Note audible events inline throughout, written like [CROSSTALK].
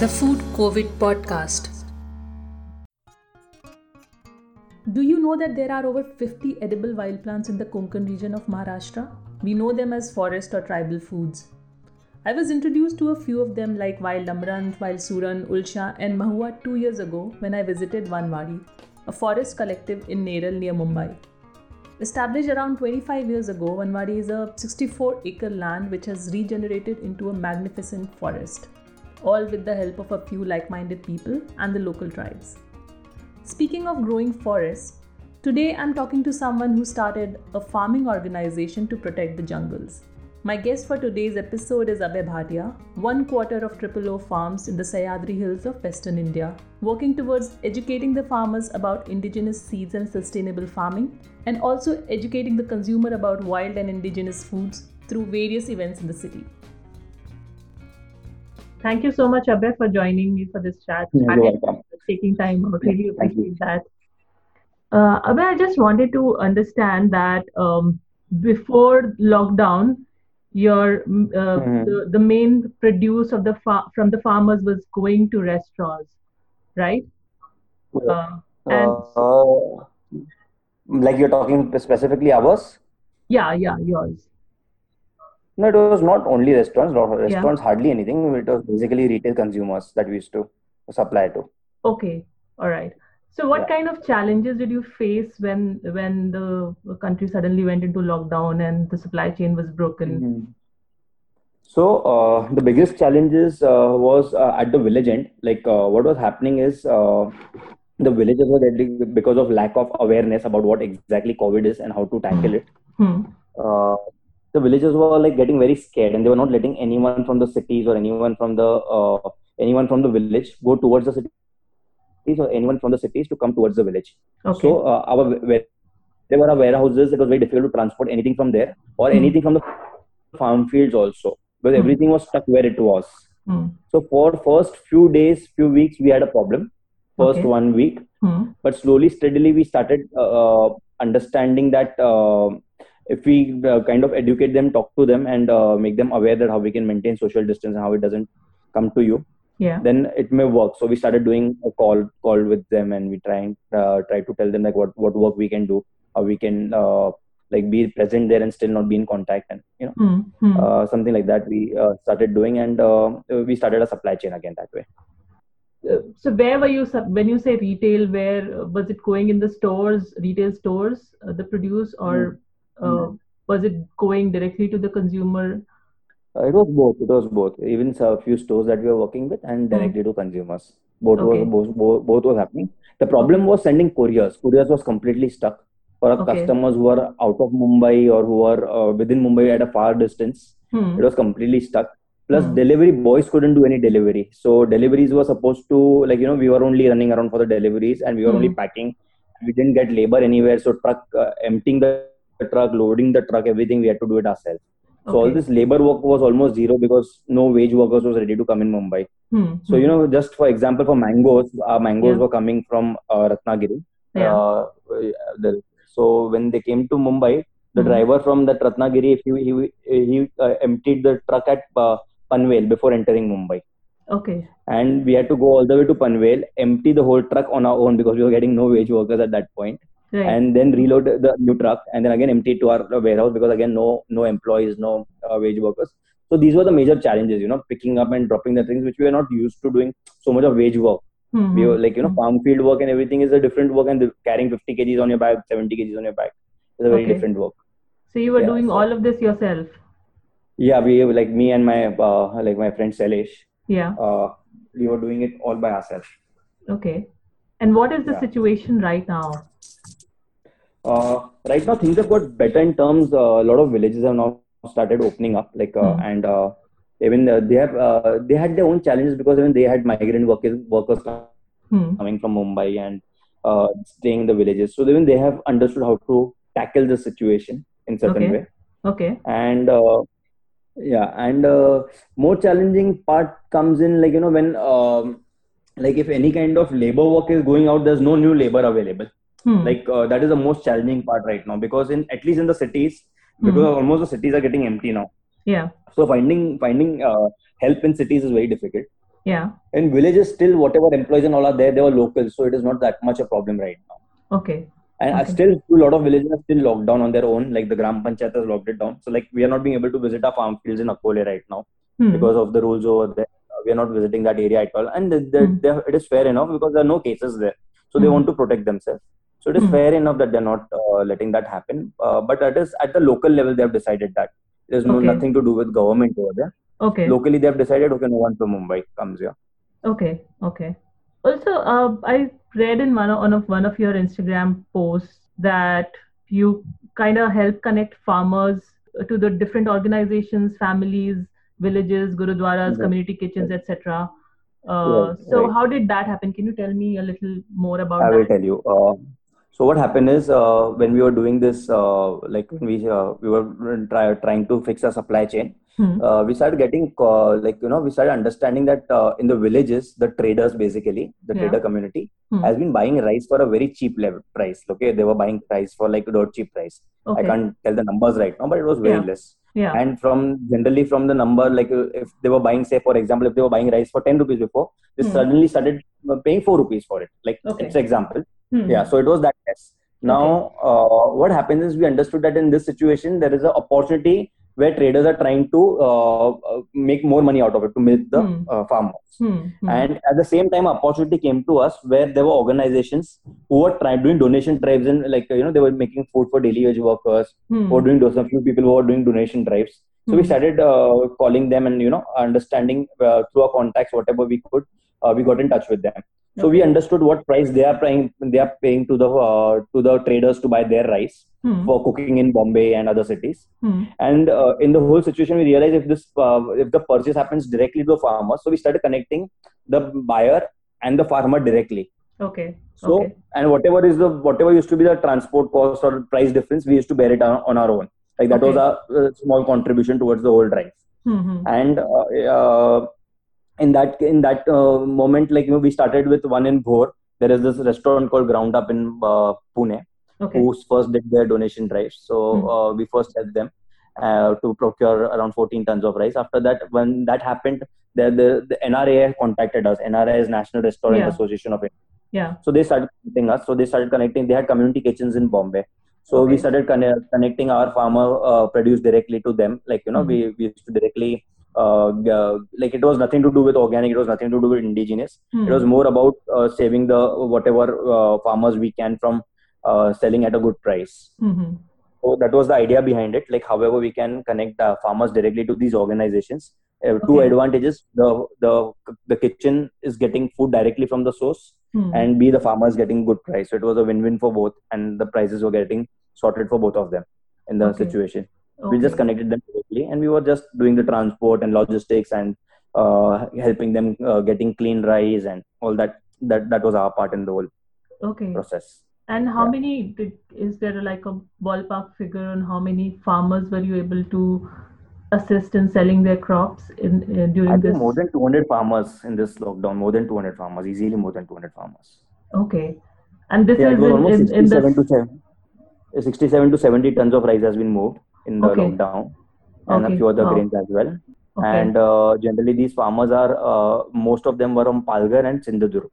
The Food COVID Podcast. Do you know that there are over 50 edible wild plants in the Konkan region of Maharashtra? We know them as forest or tribal foods. I was introduced to a few of them like wild amaranth, wild suran, ulsha, and mahua two years ago when I visited Vanwadi, a forest collective in Neral near Mumbai. Established around 25 years ago, Vanwadi is a 64 acre land which has regenerated into a magnificent forest all with the help of a few like minded people and the local tribes. Speaking of growing forests, today I'm talking to someone who started a farming organization to protect the jungles. My guest for today's episode is Abhay Bhatia, one quarter of Triple O Farms in the Sahyadri Hills of Western India, working towards educating the farmers about indigenous seeds and sustainable farming, and also educating the consumer about wild and indigenous foods through various events in the city. Thank you so much, Abhay, for joining me for this chat. You're. Taking time out. Really appreciate that. Uh, Abhay, I just wanted to understand that um, before lockdown, your uh, Mhm. the, the main produce of the fa- from the farmers was going to restaurants, right? Uh, and Uh, like you're talking specifically ours? yeah, yeah, yours. No, it was not only restaurants. Not restaurants hardly anything. It was basically retail consumers that we used to supply to. Okay, all right. So, what Yeah. kind of challenges did you face when when the country suddenly went into lockdown and the supply chain was broken? Mhm. So uh, the biggest challenges uh, was uh, at the village end. Like uh, what was happening is uh, the villagers were getting because of lack of awareness about what exactly COVID is and how to tackle it. Hmm. The villagers were like getting very scared and they were not letting anyone from the cities or anyone from the uh, anyone from the village go towards the cities or anyone from the cities to come towards the village Okay. so uh, our there were our warehouses it was very difficult to transport anything from there or Hmm. anything from the farm fields also because Hmm. everything was stuck where it was Hmm. so for first few days few weeks we had a problem first Okay. one week Hmm. but slowly steadily we started uh, uh, understanding that uh, if we uh, kind of educate them talk to them and uh, make them aware that how we can maintain social distance and how it doesn't come to you Yeah. then it may work so we started doing a call call with them and we try and uh, try to tell them like what what work we can do how we can uh, like be present there and still not be in contact and you know Hmm. Hmm. uh, something like that we uh, started doing and we started a supply chain again that way so, where were you when you say retail? Where was it going in the stores, retail stores, uh, the produce, or uh, was it going directly to the consumer? Uh, it was both. It was both. Even a few stores that we were working with and directly to consumers. Both Okay. was both, both, both was happening. The problem was sending couriers. Couriers was completely stuck for our Okay. customers who are out of Mumbai or who are uh, within Mumbai at a far distance. Hmm. It was completely stuck. Plus, Hmm. delivery boys couldn't do any delivery. So deliveries were supposed to like you know we were only running around for the deliveries and we were only Hmm. packing. We didn't get labor anywhere. So truck uh, emptying the truck, loading the truck, everything we had to do it ourselves. So all this labor work was almost zero because no wage workers was ready to come in Mumbai. Hmm. So you know, just for example, for mangoes, our mangoes Yeah. were coming from uh, Ratnagiri. Yeah. Uh, the, so when they came to Mumbai, the Hmm. driver from that Ratnagiri, he he he uh, emptied the truck at uh, Panvel before entering Mumbai, Okay. and we had to go all the way to Panvel, empty the whole truck on our own because we were getting no wage workers at that point Right. and then reload the new truck and then again empty it to our warehouse because again no no employees no uh, wage workers so these were the major challenges you know picking up and dropping the things which we were not used to doing so much of wage work Hmm. we were like you know Hmm. farm field work and everything is a different work and the, carrying 50 kgs on your back 70 kgs on your back is a very Okay. different work So you were Yeah, doing so- all of this yourself? yeah we like me and my uh, like my friend Salesh Yeah. uh, we were doing it all by ourselves Okay. And what is the Yeah. situation right now? Uh, right now things have got better in terms uh, a lot of villages have now started opening up like uh, Hmm. and uh, even uh, they have uh, they had their own challenges because even they had migrant workers workers Hmm. coming from mumbai and uh, staying in the villages so even they have understood how to tackle the situation in certain Okay. way Okay. and uh, yeah and uh, more challenging part comes in like you know when um, like if any kind of labor work is going out there's no new labor available Hmm. like uh, that is the most challenging part right now because in at least in the cities because almost the cities are getting empty now yeah. so finding finding uh, help in cities is very difficult Yeah. In villages, still whatever employees and all are there, they were local, so it is not that much a problem right now. Okay. And I Okay. still, a lot of villages are still locked down on their own. Like the Gram Panchayat has locked it down. So like we are not being able to visit our farm fields in Akole right now Hmm. because of the rules over there. We are not visiting that area at all, and the, the, Hmm. the, it is fair enough because there are no cases there. So they Hmm. want to protect themselves. So it is Hmm. fair enough that they're not uh, letting that happen. Uh, but it is at the local level they have decided that there's no Okay. nothing to do with government over there. Okay. Locally they have decided okay, no one from Mumbai comes here. Okay, okay. Also, uh, I read in one of, one of one of your Instagram posts that you kind of help connect farmers to the different organizations, families, villages, gurudwaras, Mhm. community kitchens, etc. Uh, Right, so, right. how did that happen? Can you tell me a little more about I will that? tell you. Uh, so what happened is uh, when we were doing this, uh, like when we uh, we were try, trying to fix our supply chain, Hmm. uh, we started getting uh, like you know we started understanding that uh, in the villages, the traders basically the Yeah. trader community Hmm. has been buying rice for a very cheap level price. Okay, they were buying rice for like a dirt cheap price. I can't tell the numbers right now, but it was very Yeah. less. Yeah. And from generally from the number, like uh, if they were buying, say for example, if they were buying rice for ten rupees before, they Hmm. suddenly started uh, paying four rupees for it. Like Okay. it's example. Hmm. Yeah, so it was that less. Now, uh, what happens is we understood that in this situation there is an opportunity where traders are trying to uh, uh, make more money out of it to milk the Hmm. uh, farmers. Hmm. And at the same time, opportunity came to us where there were organizations who were trying doing donation drives and like you know they were making food for daily wage workers who were doing those. A few people who were doing donation drives. So we Hmm. started uh, calling them and you know understanding uh, through our contacts whatever we could. Uh, we got in touch with them. So we understood what price they are paying. They are paying to the uh, to the traders to buy their rice Hmm. for cooking in Bombay and other cities. Hmm. And uh, in the whole situation, we realized if this uh, if the purchase happens directly to the farmer, so we started connecting the buyer and the farmer directly. Okay. So okay. and whatever is the whatever used to be the transport cost or price difference, we used to bear it on, on our own. Like that was Okay. a, uh small contribution towards the whole drive. Hmm. Hmm. And uh, in that in that uh, moment, like you know, we started with one in Bhor. There is this restaurant called Ground Up in uh, Pune Okay. who first did their donation drive. So Hmm. uh, we first helped them uh, to procure around 14 tons of rice. After that, when that happened, the, the, the NRA contacted us. NRA is National Restaurant Yeah. Association of India. Yeah. So they started connecting us. So they started connecting. They had community kitchens in Bombay. So we started conne- connecting our farmer uh, produce directly to them. Like you know, Mhm. we, we used to directly. Uh, uh, like it was nothing to do with organic. It was nothing to do with indigenous. Hmm. It was more about uh, saving the whatever uh, farmers we can from uh, selling at a good price. Hmm. Hmm. So that was the idea behind it. Like, however, we can connect the farmers directly to these organizations. Uh, Two advantages: the the the kitchen is getting food directly from the source, Hmm. and B the farmers getting good price. So it was a win-win for both, and the prices were getting sorted for both of them in the Okay. situation. Okay. We just connected them directly, and we were just doing the transport and logistics and uh, helping them uh, getting clean rice and all that. That that was our part in the whole Okay. process. And how Yeah. many did, is there like a ballpark figure on how many farmers were you able to assist in selling their crops in uh, during I this? think more than 200 farmers in this lockdown. More than 200 farmers, easily more than 200 farmers. Okay. And this Yeah, is in, in, in 67 this. to 7, 67 to 70 tons of rice has been moved in the okay. lockdown and okay. a few other wow. grains as well. Okay. And uh, generally, these farmers are uh, most of them were from Palghar and Sindhudurg.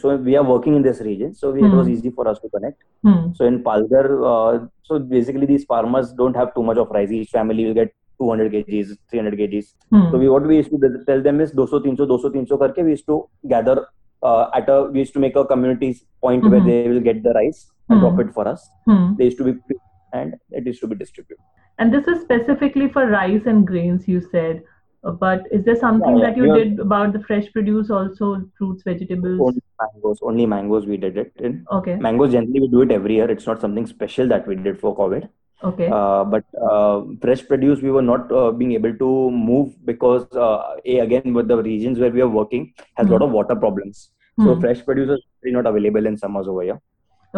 So we are working in this region, so we, mm. it was hmm. easy for us to connect. Mm. So in Palghar, uh, so basically these farmers don't have too much of rice. Each family will get 200 kgs, 300 kgs. Mm. So we what we used to tell them is 200, 300, 200, 300 karke we used to gather uh, at a we used to make a community point mm-hmm. where hmm. they will get the rice and hmm. drop it for us. They used to be and it used to be distributed. And this is specifically for rice and grains, you said. Uh, But is there something Yeah, yeah, that you are- did about the fresh produce also, fruits, vegetables? Only mangoes, only mangoes we did it in. Okay. Mangoes generally we do it every year. It's not something special that we did for COVID. Okay. Uh, but uh, fresh produce we were not uh, being able to move because uh, a again with the regions where we are working has a lot Hmm. of water problems. So Hmm. fresh produce is really not available in summers over here.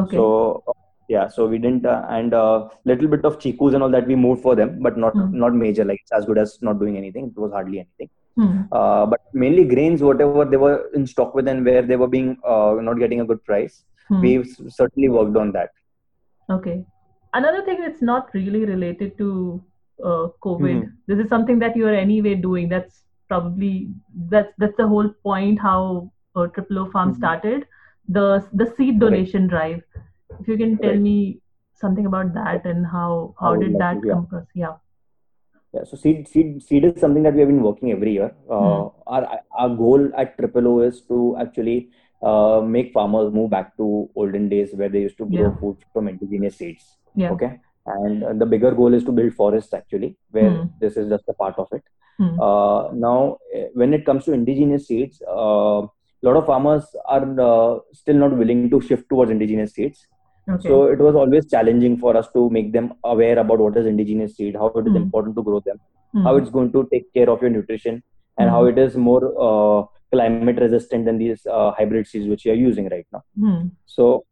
Okay. So yeah, so we didn't uh, and uh, little bit of chikus and all that we moved for them, but not Hmm. not major. Like it's as good as not doing anything. It was hardly anything. Hmm. Uh, but mainly grains, whatever they were in stock with and where they were being uh, not getting a good price, Hmm. we certainly worked on that. Okay. Another thing that's not really related to uh, COVID. Mhm. This is something that you are anyway doing. That's probably that's that's the whole point how uh, Triple O Farm Mhm. started the the seed donation drive. If you can tell Right. me something about that and how how I would did that yeah. come across? Yeah. Yeah, so seed, seed, seed is something that we have been working every year. Uh, our our goal at Triple O is to actually uh, make farmers move back to olden days where they used to grow Yeah. food from indigenous seeds. Yeah. Okay, and uh, the bigger goal is to build forests actually, where Hmm. this is just a part of it. Hmm. Uh, now, eh, when it comes to indigenous seeds, a lot of farmers are uh, still not willing to shift towards indigenous seeds. Okay. So it was always challenging for us to make them aware about what is indigenous seed, how it is Hmm. important to grow them, Hmm. how it's going to take care of your nutrition, and Hmm. how it is more uh, climate resistant than these uh, hybrid seeds which you are using right now. Hmm. So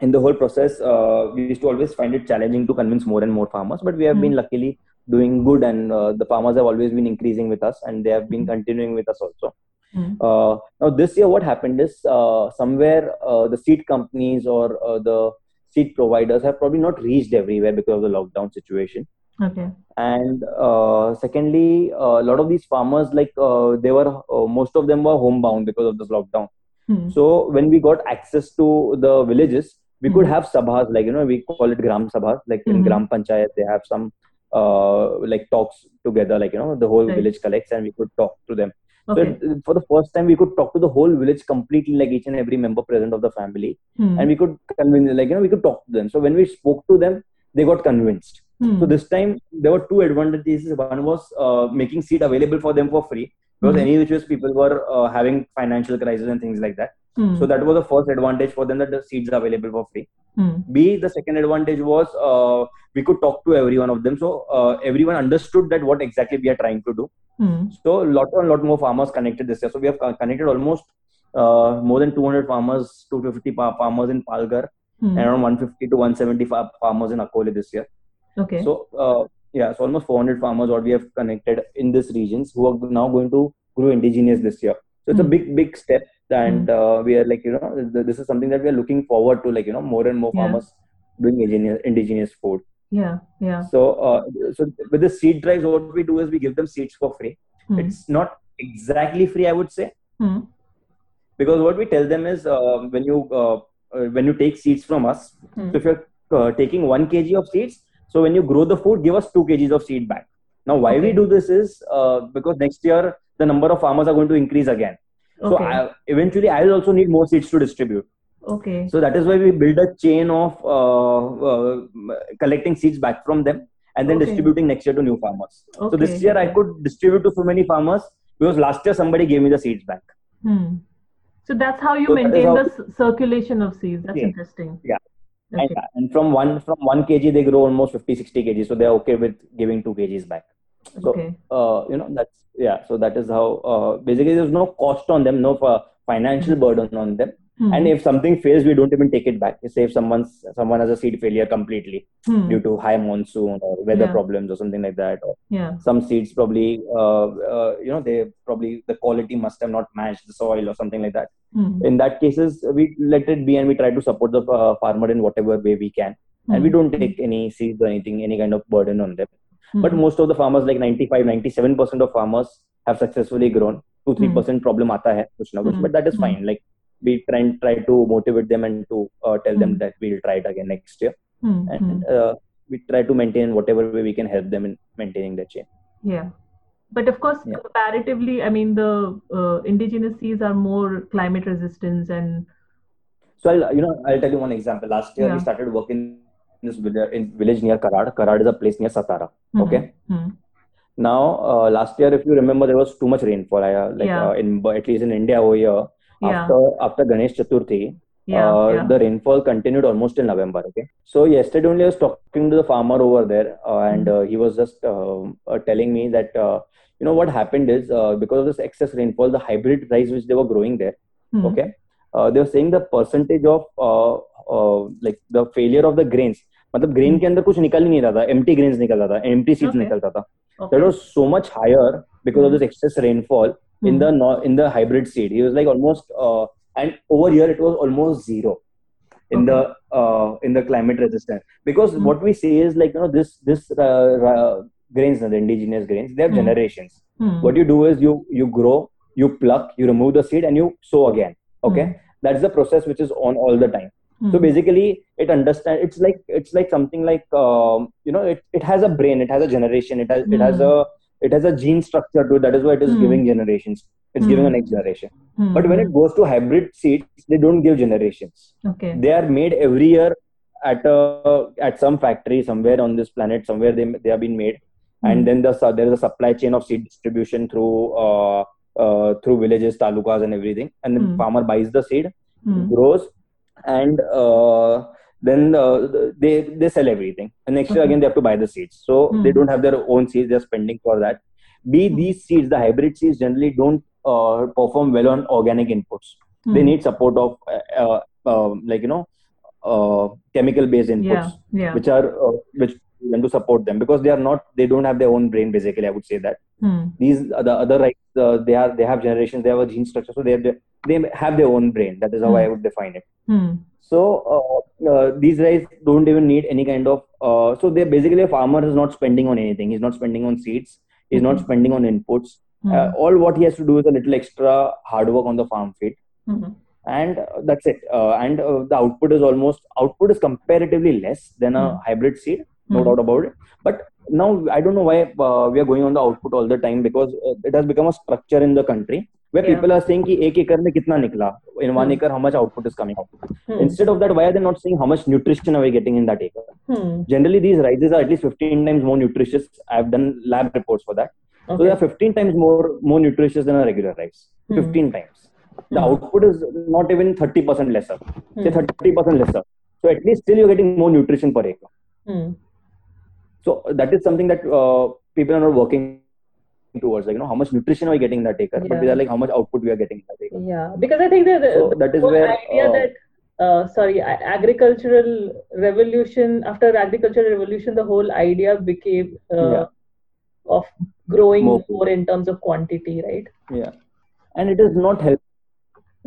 in the whole process, uh, we used to always find it challenging to convince more and more farmers, but we have Hmm. been luckily doing good, and uh, the farmers have always been increasing with us, and they have been continuing with us also. Hmm. Uh, now this year, what happened is uh, somewhere uh, the seed companies or uh, the seed providers have probably not reached everywhere because of the lockdown situation. Okay. And uh, secondly, uh, a lot of these farmers, like uh, they were, uh, most of them were homebound because of this lockdown. Hmm. So when we got access to the villages, we could Mhm. have sabhas, like you know, we call it gram sabhas. Like in Mhm. gram panchayat, they have some uh, like talks together, like you know, the whole Right. village collects and we could talk to them. Okay. So for the first time, we could talk to the whole village completely, like each and every member present of the family, Hmm. and we could convince, like you know, we could talk to them. So when we spoke to them, they got convinced. Hmm. So this time there were two advantages. One was uh, making seed available for them for free because Mhm. any which ways people were uh, having financial crisis and things like that. Hmm. So that was the first advantage for them that the seeds are available for free. Hmm. B, the second advantage was uh, we could talk to every one of them. So uh, everyone understood that what exactly we are trying to do. Hmm. So a lot and lot more farmers connected this year. So we have connected almost uh, more than 200 farmers, 250 fa- farmers in Palghar, Hmm. and around 150 to 175 farmers in Akole this year. Okay. So uh, yeah, so almost 400 farmers what we have connected in these regions who are now going to grow indigenous this year. So it's a Hmm. big big step, and uh, we are like you know th- this is something that we are looking forward to, like you know more and more Yeah. farmers doing indigenous indigenous food. yeah. Yeah. So uh, so with the seed drives, what we do is we give them seeds for free. Hmm. It's not exactly free, I would say, Hmm. because what we tell them is uh, when you uh, uh, when you take seeds from us, Hmm. so if you're uh, taking one kg of seeds, so when you grow the food, give us two kgs of seed back. Now, why we do this is uh, because next year the number of farmers are going to increase again. So Okay. I, eventually, I will also need more seeds to distribute. Okay. So that is why we build a chain of uh, uh, collecting seeds back from them and then Okay. distributing next year to new farmers. Okay. So this year I could distribute to so many farmers because last year somebody gave me the seeds back. Hmm. So that's how you So maintain how- the c- circulation of seeds. That's Yeah. interesting. Yeah. And, Okay. and from one from one kg they grow almost 50 60 kg so they're okay with giving two kgs back so Okay. uh, you know that's yeah so that is how uh, basically there's no cost on them no uh, financial burden on them Hmm. and if something fails we don't even take it back say if someone's someone has a seed failure completely Hmm. due to high monsoon or weather Yeah. problems or something like that or Yeah. some seeds probably uh, uh, you know they probably the quality must have not matched the soil or something like that Hmm. in that cases we let it be and we try to support the uh, farmer in whatever way we can and we Hmm. don't take any seeds or anything any kind of burden on them Hmm. but most of the farmers like 95 97% of farmers have successfully grown 2 3% problem aata hai kuch na kuch Hmm. but that is Hmm. fine like we try and try to motivate them and to uh, tell them Hmm. that we'll try it again next year Hmm. Hmm. and uh, we try to maintain whatever way we can help them in maintaining the chain Yeah. But of course, Yeah. comparatively, I mean, the uh, indigenous seeds are more climate resistant and So I'll you know I'll tell you one example. Last year Yeah. we started working in this village, in village near Karad. Karad is a place near Satara. Hmm. Okay. Hmm. Now uh, last year, if you remember, there was too much rainfall. Uh, like Yeah. uh, in at least in India over here, Yeah. after after Ganesh Chaturthi, Yeah. uh, yeah. the rainfall continued almost till November. Okay. So yesterday only I was talking to the farmer over there, uh, and Hmm. uh, he was just um, uh, telling me that uh, you know what happened is uh, because of this excess rainfall, the hybrid rice which they were growing there Hmm. okay uh, they were saying the percentage of uh, uh, like the failure of the grains मतलब grain के अंदर कुछ निकल ही नहीं रहा था empty grains निकल रहा था एम्प्टी सीड्स Okay. निकलता था Okay. that was so much higher because of this excess rainfall in Hmm. the no, in the hybrid seed he was like almost uh, and over here it was almost zero in the uh, in the climate resistance because Hmm. what we say is like you know this this uh, ra- grains, the indigenous grains, they have Hmm. generations. Hmm. What you do is you you grow, you pluck, you remove the seed, and you sow again. Okay, that's the process which is on all the time. Hmm. So basically, it understand. It's like it's like something like um, you know, it, it has a brain, it has a generation, it has it has Hmm. a it has a gene structure to it. That is why it is Hmm. giving generations. It's Hmm. giving a next generation. Hmm. But when it goes to hybrid seeds, they don't give generations okay. they are made every year at a at some factory somewhere on this planet somewhere they they have been made Hmm. and then the there is a supply chain of seed distribution through uh, uh, through villages talukas and everything and the Hmm. farmer buys the seed Hmm. grows and uh, then uh, they they sell everything and next year again they have to buy the seeds so Hmm. they don't have their own seeds they're spending for that be Hmm. these seeds the hybrid seeds generally don't uh, perform well on organic inputs they Hmm. need support of uh, uh, uh, like you know uh, chemical based inputs Yeah. Yeah. which are uh, which them to support them because they are not they don't have their own brain basically i would say that Hmm. these are the other rights uh, they are they have generations they have a gene structure so they have, they have their own brain that is how Hmm. i would define it Hmm. so uh, uh, these guys don't even need any kind of uh, so they basically a farmer is not spending on anything he's not spending on seeds he's not Mhm. spending on inputs Hmm. uh, all what he has to do is a little extra hard work on the farm field Hmm. and uh, that's it uh, and uh, the output is almost output is comparatively less than a Hmm. hybrid seed no Hmm. doubt about it but now i don't know why uh, we are going on the output all the time because uh, it has become a structure in the country where Yeah. people are saying ki ek acre mein kitna nikla in one Hmm. acre how much output is coming out Hmm. instead of that why are they not saying how much nutrition are we getting in that acre Hmm. generally these rices are at least 15 times more nutritious i've done lab reports for that so they are 15 times more more nutritious than a regular rice Hmm. 15 times the Hmm. output is not even 30% lesser say Hmm. 30% lesser so at least still you're getting more nutrition per acre. So that is something that uh, people are not working towards like you know how much nutrition are we getting in that acre but we are like how much output we are getting in that acre Yeah, because I think that the, So the that is where, idea uh, that uh, sorry, agricultural revolution after agricultural revolution, the whole idea became uh, Yeah. of growing More. more, in terms of quantity, right? yeah. And it is not helping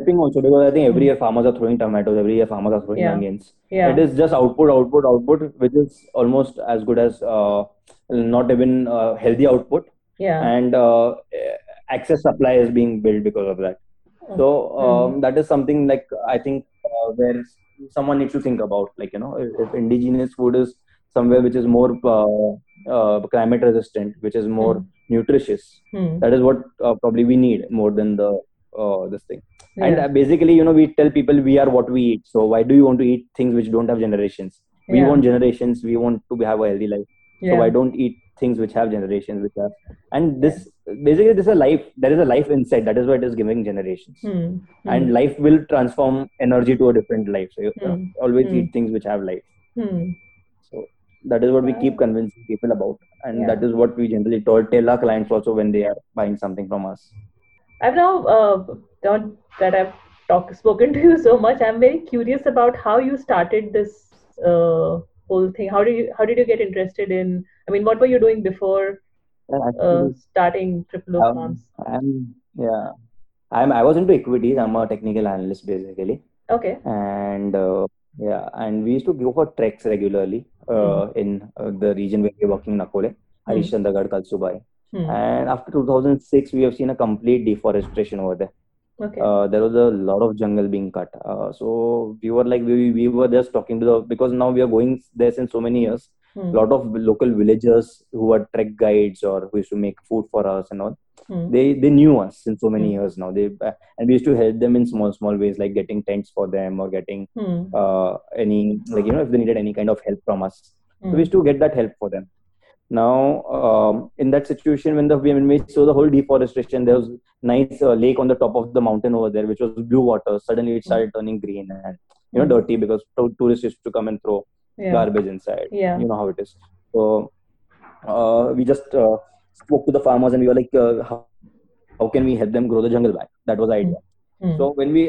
also because i think every year farmers are throwing tomatoes every year farmers are throwing Yeah. onions Yeah. it is just output output output which is almost as good as uh, not even uh, healthy output yeah. and uh, excess supply is being built because of that so um, that is something like i think uh, where someone needs to think about like you know if, if indigenous food is somewhere which is more uh, uh, climate resistant which is more nutritious Hmm. that is what uh, probably we need more than the uh, this thing Yeah. uh, basically you know we tell people we are what we eat so why do you want to eat things which don't have generations we Yeah. want generations we want to have a healthy life so Yeah. why don't eat things which have generations which have and this basically this is a life there is a life inside that is why it is giving generations. Hmm. and life will transform energy to a different life so you uh, Hmm. always Hmm. eat things which have life Hmm. so that is what we keep convincing people about and Yeah. that is what we generally told, tell our clients also when they are buying something from us I've now uh, now that I've talked spoken [LAUGHS] to you so much, I'm very curious about how you started this uh, whole thing. How did you how did you get interested in? I mean, what were you doing before uh, starting Triple O um, Farms? I'm yeah I'm I was into equities I'm a technical analyst basically Okay. and uh, yeah and we used to go for treks regularly uh, in uh, the region where we're working in Akole Harishchandragad Kalsubai Hmm. and after 2006 we have seen a complete deforestation over there Okay. uh, there was a lot of jungle being cut uh, so we were like we, we were just talking to the because now we are going there since so many years Hmm. a lot of local villagers who are trek guides or who used to make food for us and all Hmm. they they knew us since so many Hmm. years now they uh, and we used to help them in small small ways like getting tents for them or getting Hmm. uh, any like you know if they needed any kind of help from us so Hmm. we used to get that help for them now um, in that situation when the when we saw the whole deforestation there was nice uh, lake on the top of the mountain over there which was blue water suddenly it started turning green and you know Hmm. dirty because to- tourists used to come and throw Yeah. garbage inside Yeah. you know how it is so uh, we just uh, spoke to the farmers and we were like uh, how, how can we help them grow the jungle back that was the idea Hmm. so when we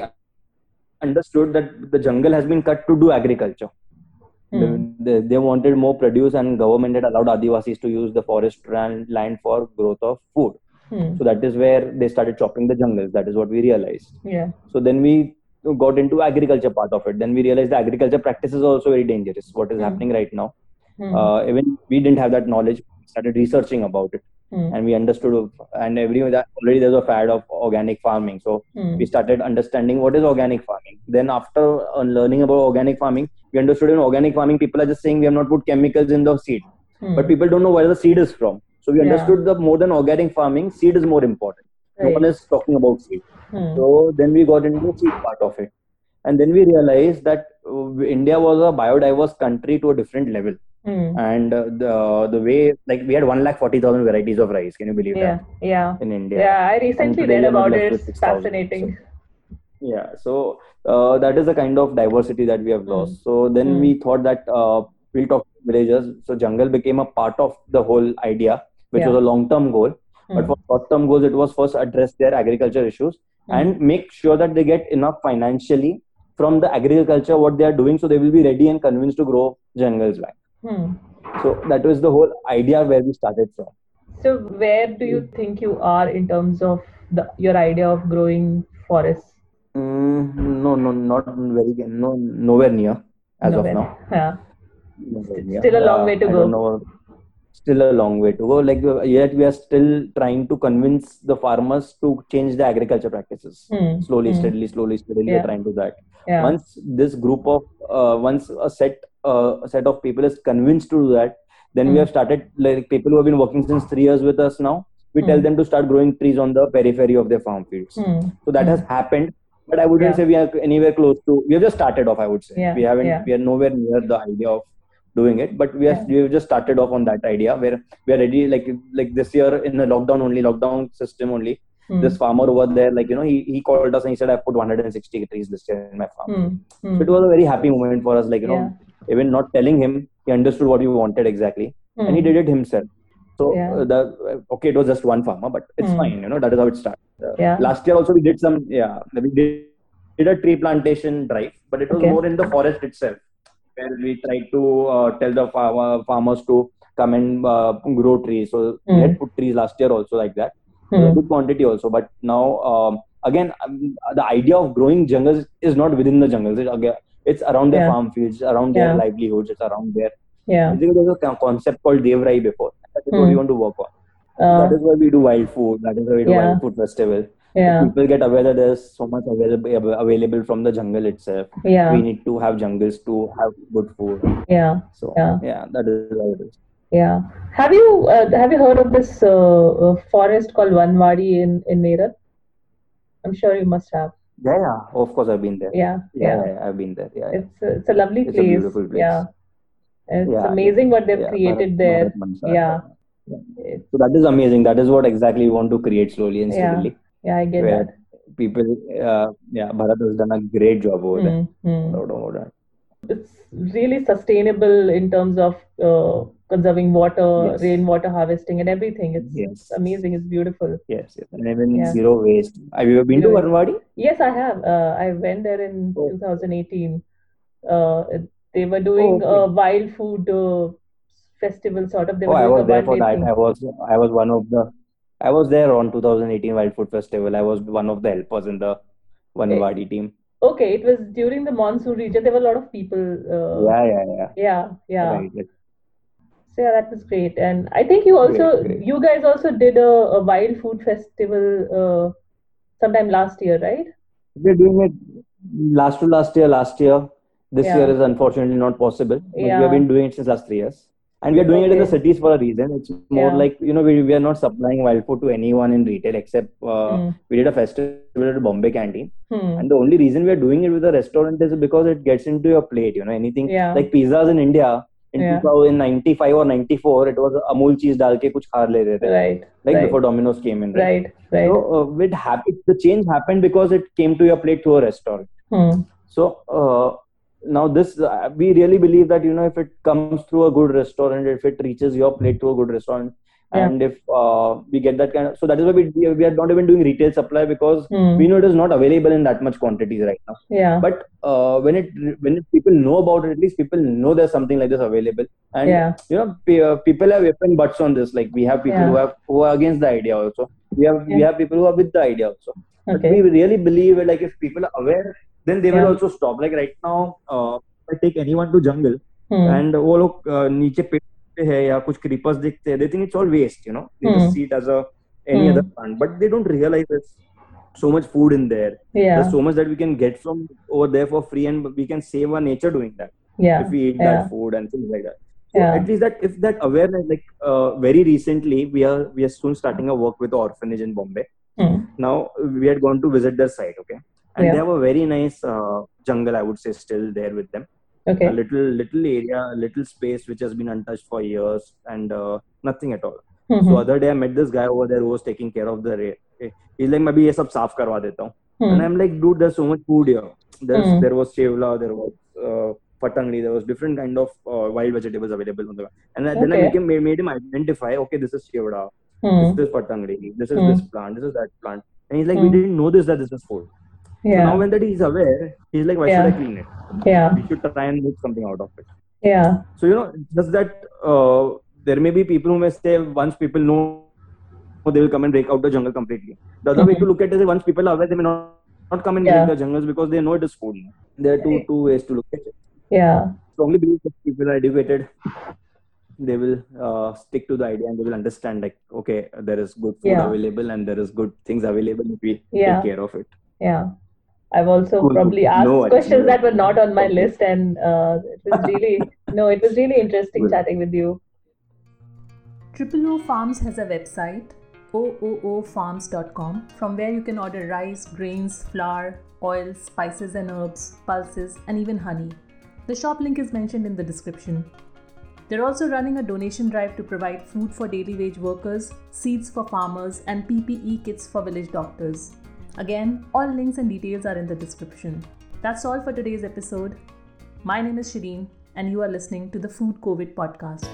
understood that the jungle has been cut to do agriculture. They, they, wanted more produce and government had allowed adivasis to use the forest land, land for growth of food Hmm. so that is where they started chopping the jungles that is what we realized Yeah. so then we got into agriculture part of it then we realized the agriculture practice is also very dangerous what is Hmm. happening right now Hmm. uh, even we didn't have that knowledge started researching about it, Hmm. and we understood. And every that already there's a fad of organic farming, so Hmm. we started understanding what is organic farming. Then after uh, learning about organic farming, we understood in organic farming people are just saying we have not put chemicals in the seed, Hmm. but people don't know where the seed is from. So we Yeah. understood that more than organic farming, seed is more important. No one is talking about seed. Hmm. So then we got into the seed part of it, and then we realized that uh, India was a biodiverse country to a different level. Hmm. And uh, the the way like we had one lakh forty thousand varieties of rice. Can you believe Yeah. that Yeah. in India? Yeah. I recently read about it. It's 6,000. fascinating. yeah so uh, that is the kind of diversity that we have Hmm. lost so then Hmm. we thought that uh, we'll talk to villagers so jungle became a part of the whole idea which Yeah. was a long term goal but Hmm. for short term goals it was first address their agriculture issues Hmm. and make sure that they get enough financially from the agriculture what they are doing so they will be ready and convinced to grow jungles back Hmm. so that was the whole idea where we started from So where do you think you are in terms of the your idea of growing forests? mm, no no not very no nowhere near as Nowhere. of now Yeah. Nowhere near. still a long way to I go. Still a long way to go. Like yet we are still trying to convince the farmers to change the agriculture practices. Hmm. Slowly, Hmm. steadily, slowly, steadily. Yeah. We're trying to do that. Yeah. Once this group of uh, once a set uh, a set of people is convinced to do that, then we Hmm. have started like people who have been working since three years with us now. We tell Hmm. them to start growing trees on the periphery of their farm fields. Hmm. So that Hmm. has happened. But I wouldn't Yeah. say we are anywhere close to. We have just started off. I would say Yeah, we haven't. yeah. We are nowhere near the idea of doing it. But we are. We have just started off on that idea where we are ready. Like like this year in the lockdown only, lockdown system only. Hmm. This farmer over there, like you know, he he called us and he said, "I have put 160 trees this year in my farm." Hmm. Hmm. So it was a very happy moment for us. Like you know, Yeah. Even not telling him, he understood what we wanted exactly, and he Hmm. did it himself. So Yeah. uh, the uh, okay, it was just one farmer, but it's Hmm. fine. You know, that is how it started. Uh, Yeah. Last year also we did some. Yeah, we did, did a tree plantation drive, but it was Okay. more in the forest itself, where we tried to uh, tell the farmer, farmers to come and uh, grow trees. So we Hmm. had put trees last year also like that, Hmm. good quantity also. But now um, again, um, the idea of growing jungles is not within the jungles. It, again, it's around their Yeah. farm fields, around their Yeah. livelihoods. It's around their. Yeah. Basically, there's a concept called Devrai before. That is what Hmm. we want to work on. Uh, that is why we do wild food. That is why we do wild food festival. yeah. People get aware that there's so much available available from the jungle itself. Yeah. We need to have jungles to have good food. Yeah. So Yeah. yeah, that is how it is. Yeah. Have you uh, have you heard of this uh, uh, forest called Vanwadi in in Meerut? I'm sure you must have. Yeah, yeah. Of course, I've been there. Yeah. Yeah, Yeah. I've been there. Yeah. It's a, it's a lovely It's a place. beautiful place. Yeah. It's Yeah, amazing what they've created Bharat- there. Bharat Yeah. So that is amazing. That is what exactly we want to create slowly and steadily. yeah, I get that. people, uh, yeah, Bharat has done a great job over there. Hmm, hmm. No doubt about that. It's really sustainable in terms of uh, conserving water, Yes. rainwater harvesting, and everything. It's, Yes. it's amazing. It's beautiful. Yes, yes. And even Yeah. zero waste. Have you ever been to Zero Vanwadi? Yes, I have. Uh, I went there in Oh. 2018. Uh, they were doing Oh, okay. a wild food uh, festival sort of. They Oh, were I was there for that. I was I was one of the I was there on 2018 Wild Food Festival. I was one of the helpers in the Vanwadi team. Okay, it was during the monsoon region. There were a lot of people. Uh, Yeah, yeah, yeah. yeah, yeah. Right. So yeah, that was great. And I think you also, Great, great. you guys also did a, a wild food festival uh, sometime last year, right? We're doing it last to last year, last year. This Yeah. year is unfortunately not possible. But we have been doing it since last three years. And we are doing it in the cities for a reason. It's more Yeah. like, you know, we, we are not supplying wild food to anyone in retail except uh, Hmm. we did a festival at Bombay Canteen. Hmm. And the only reason we are doing it with a restaurant is because it gets into your plate, you know, anything Yeah. like pizzas in India. In Yeah. 2095 or 94, it was Amul cheese dal ke kuch khar le rahe the. Right, Like right, before Domino's came in. Right. right, right. So uh, it happened. The change happened because it came to your plate through a restaurant. Hmm. So uh, now this, uh, we really believe that you know if it comes through a good restaurant, if it reaches your plate through a good restaurant, Yeah. and if uh, we get that kind of, so that is why we we we are not even doing retail supply because Hmm. we know it is not available in that much quantities right now. Yeah, But uh, when it when it, people know about it, at least people know there's something like this available, and yeah, you know pe- uh, people have if and buts on this. Like we have people Yeah. who have who are against the idea also. We have we Yeah. have people who are with the idea also. But okay. we really believe it, like if people are aware, then they will Yeah. also stop. Like right now, uh, if I take anyone to jungle Hmm. and वो लोग uh, नीचे पेड़ देखते हैं या कुछ creepers देखते हैं they think it's all waste you know they just see it as a any other plant but they don't realise this so much food in there there so much that we can get from over there for free and we can save our nature doing that if we eat that food and things like that at least that if that awareness like very recently we are we are soon starting a work with orphanage in Bombay now we had gone to visit their site okay and they have a very nice jungle I would say still there with them okay. A little little area a little space which has been untouched for years and uh, nothing at all. Mm-hmm. so other day i met this guy over there who was taking care of the area eh, he's like maybe ye sab saaf karwa deta mm-hmm. and i'm like dude there's so much food here. There's mm-hmm. there was chevla there was uh, patangli there was different kind of uh, wild vegetables available on the and okay. then i became, made, made him identify okay this is chevla this mm-hmm. is this patangli this is mm-hmm. this plant this is that plant. And he's like we mm-hmm. didn't know this that this is food. So Yeah. now when that he's aware, he's like, why Yeah. should I clean it? Yeah. We should try and make something out of it. Yeah. So you know, just that uh, there may be people who may say once people know, they will come and break out the jungle completely. The other way to look at it is once people are aware, they may not, not come and Mm-hmm. Yeah. break the jungles because they know it is food. There are two two ways to look at it. Yeah. Strongly believe that people are educated. They will uh, stick to the idea and they will understand like okay, there is good food Yeah. available and there is good things available if we Yeah. take care of it. Yeah. I've also Cool, probably asked No, questions that were not on my list, and uh, it was [LAUGHS] really no, it was really interesting Good. chatting with you. Triple O Farms has a website, ooofarms.com, from where you can order rice, grains, flour, oils, spices and herbs, pulses, and even honey. The shop link is mentioned in the description. They're also running a donation drive to provide food for daily wage workers, seeds for farmers, and PPE kits for village doctors. Again, all links and details are in the description. That's all for today's episode. My name is Shirin, and you are listening to the Food COVID podcast.